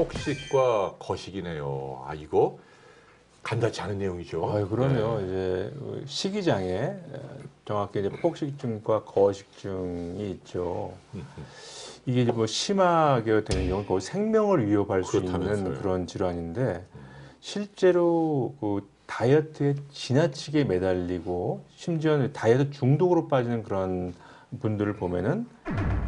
폭식과 거식이네요. 아 이거 간단치 않은 내용이죠. 아유, 그럼요. 네. 이제 식이장애, 에, 정확히 이제 폭식증과 거식증이 있죠. 음, 음. 이게 이제 뭐 심하게 되는 경우 거의 생명을 위협할 수 있는 그렇다면서요. 그런 질환인데 실제로 그 다이어트에 지나치게 매달리고 심지어는 다이어트 중독으로 빠지는 그런 분들을 보면은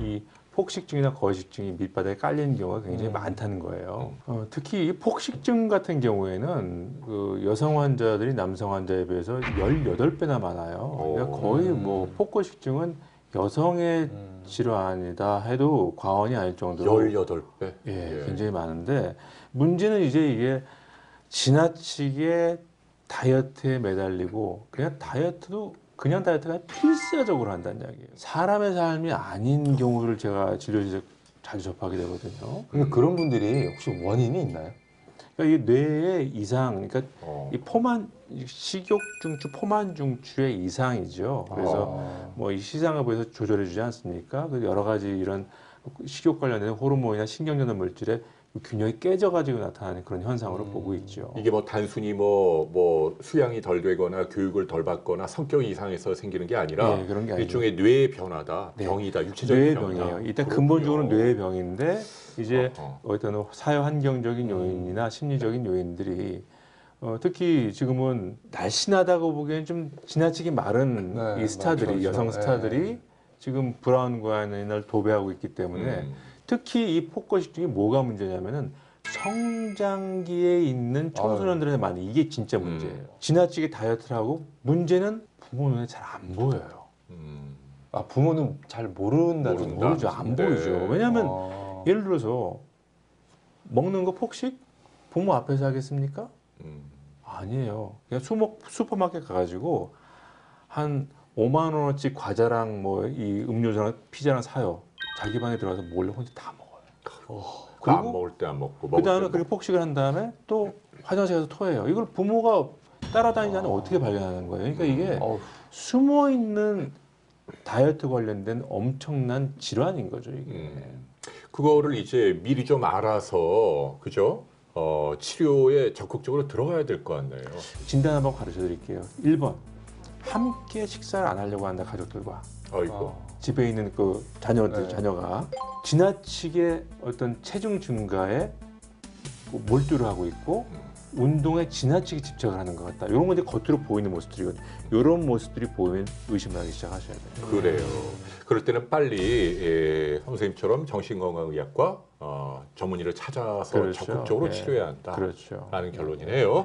이 폭식증이나 거식증이 밑바닥에 깔리는 경우가 굉장히 음. 많다는 거예요. 어, 특히 이 폭식증 같은 경우에는 그 여성 환자들이 남성 환자에 비해서 18배나 많아요. 그러니까 오. 거의 뭐 폭거식증은 여성의 음. 질환이다 해도 과언이 아닐 정도로 18배. 예, 굉장히 많은데 문제는 이제 이게 지나치게 다이어트에 매달리고 그냥 다이어트도 그냥 다이어트가 아니라 필사적으로 한다는 이야기예요. 사람의 삶이 아닌 경우를 제가 진료실에서 자주 접하게 되거든요. 근데 그런 분들이 혹시 원인이 있나요? 그러니까 이게 뇌의 이상, 그러니까 어. 이 포만 이 식욕 중추, 포만 중추의 이상이죠. 그래서 아. 뭐이 시장을 보여서 조절해 주지 않습니까? 그 여러 가지 이런 식욕 관련된 호르몬이나 신경전달 물질의 균형이 깨져가지고 나타나는 그런 현상으로 음. 보고 있죠. 이게 뭐 단순히 뭐, 뭐 수양이 덜 되거나 교육을 덜 받거나 성격이 이상해서 생기는 게 아니라 네, 그런 게. 일종의 뇌의 변화다, 네. 병이다, 육체적인 뇌의 병이다. 병이에요. 일단 그렇군요. 근본적으로 뇌의 병인데 이제 어, 어떤 사회 환경적인 요인이나 심리적인 요인들이 어, 특히 지금은 날씬하다고 보기에는 좀 지나치게 마른 네, 이 스타들이 그렇죠. 여성 스타들이 네. 지금 브라운 관을 도배하고 있기 때문에 음. 특히 이 폭거식증이 뭐가 문제냐면은 성장기에 있는 청소년들한테 많이 이게 진짜 음. 문제예요. 지나치게 다이어트를 하고 문제는 부모 눈에 잘 안 보여요. 음. 아 부모는 잘 모른다는 모른다. 모르죠. 안 네. 보이죠. 왜냐하면 아. 예를 들어서 먹는 거 폭식 부모 앞에서 하겠습니까? 음. 아니에요. 그냥 수목, 슈퍼마켓 가가지고 한 5만 원어치 과자랑 뭐 이 음료수랑 피자랑 사요. 자기 방에 들어가서 몰래 혼자 다 먹어요. 그안 그리고 먹을 때 안 먹고 그 다음에 그렇게 폭식을 한 다음에 또 화장실 가서 토해요. 이걸 부모가 따라다니지 않으면 어떻게 발견하는 거예요? 그러니까 이게 어우, 숨어 있는 다이어트 관련된 엄청난 질환인 거죠, 이게. 음. 그거를 이제 미리 좀 알아서 그죠? 어, 치료에 적극적으로 들어가야 될 것 같네요. 진단 한번 가르쳐 드릴게요. 1번. 함께 식사를 안 하려고 한다, 가족들과. 아이고. 아. 집에 있는 그 자녀들, 네. 자녀가 지나치게 어떤 체중 증가에 그 몰두를 하고 있고 운동에 지나치게 집착을 하는 것 같다. 이런 건 이제 겉으로 보이는 모습들이거든요. 이런 모습들이 보이면 의심을 하기 시작하셔야 돼요. 그래요. 그럴 때는 빨리 예, 선생님처럼 정신건강의학과 어, 전문의를 찾아서 그렇죠. 적극적으로 예. 치료해야 한다. 그렇죠. 라는 결론이네요.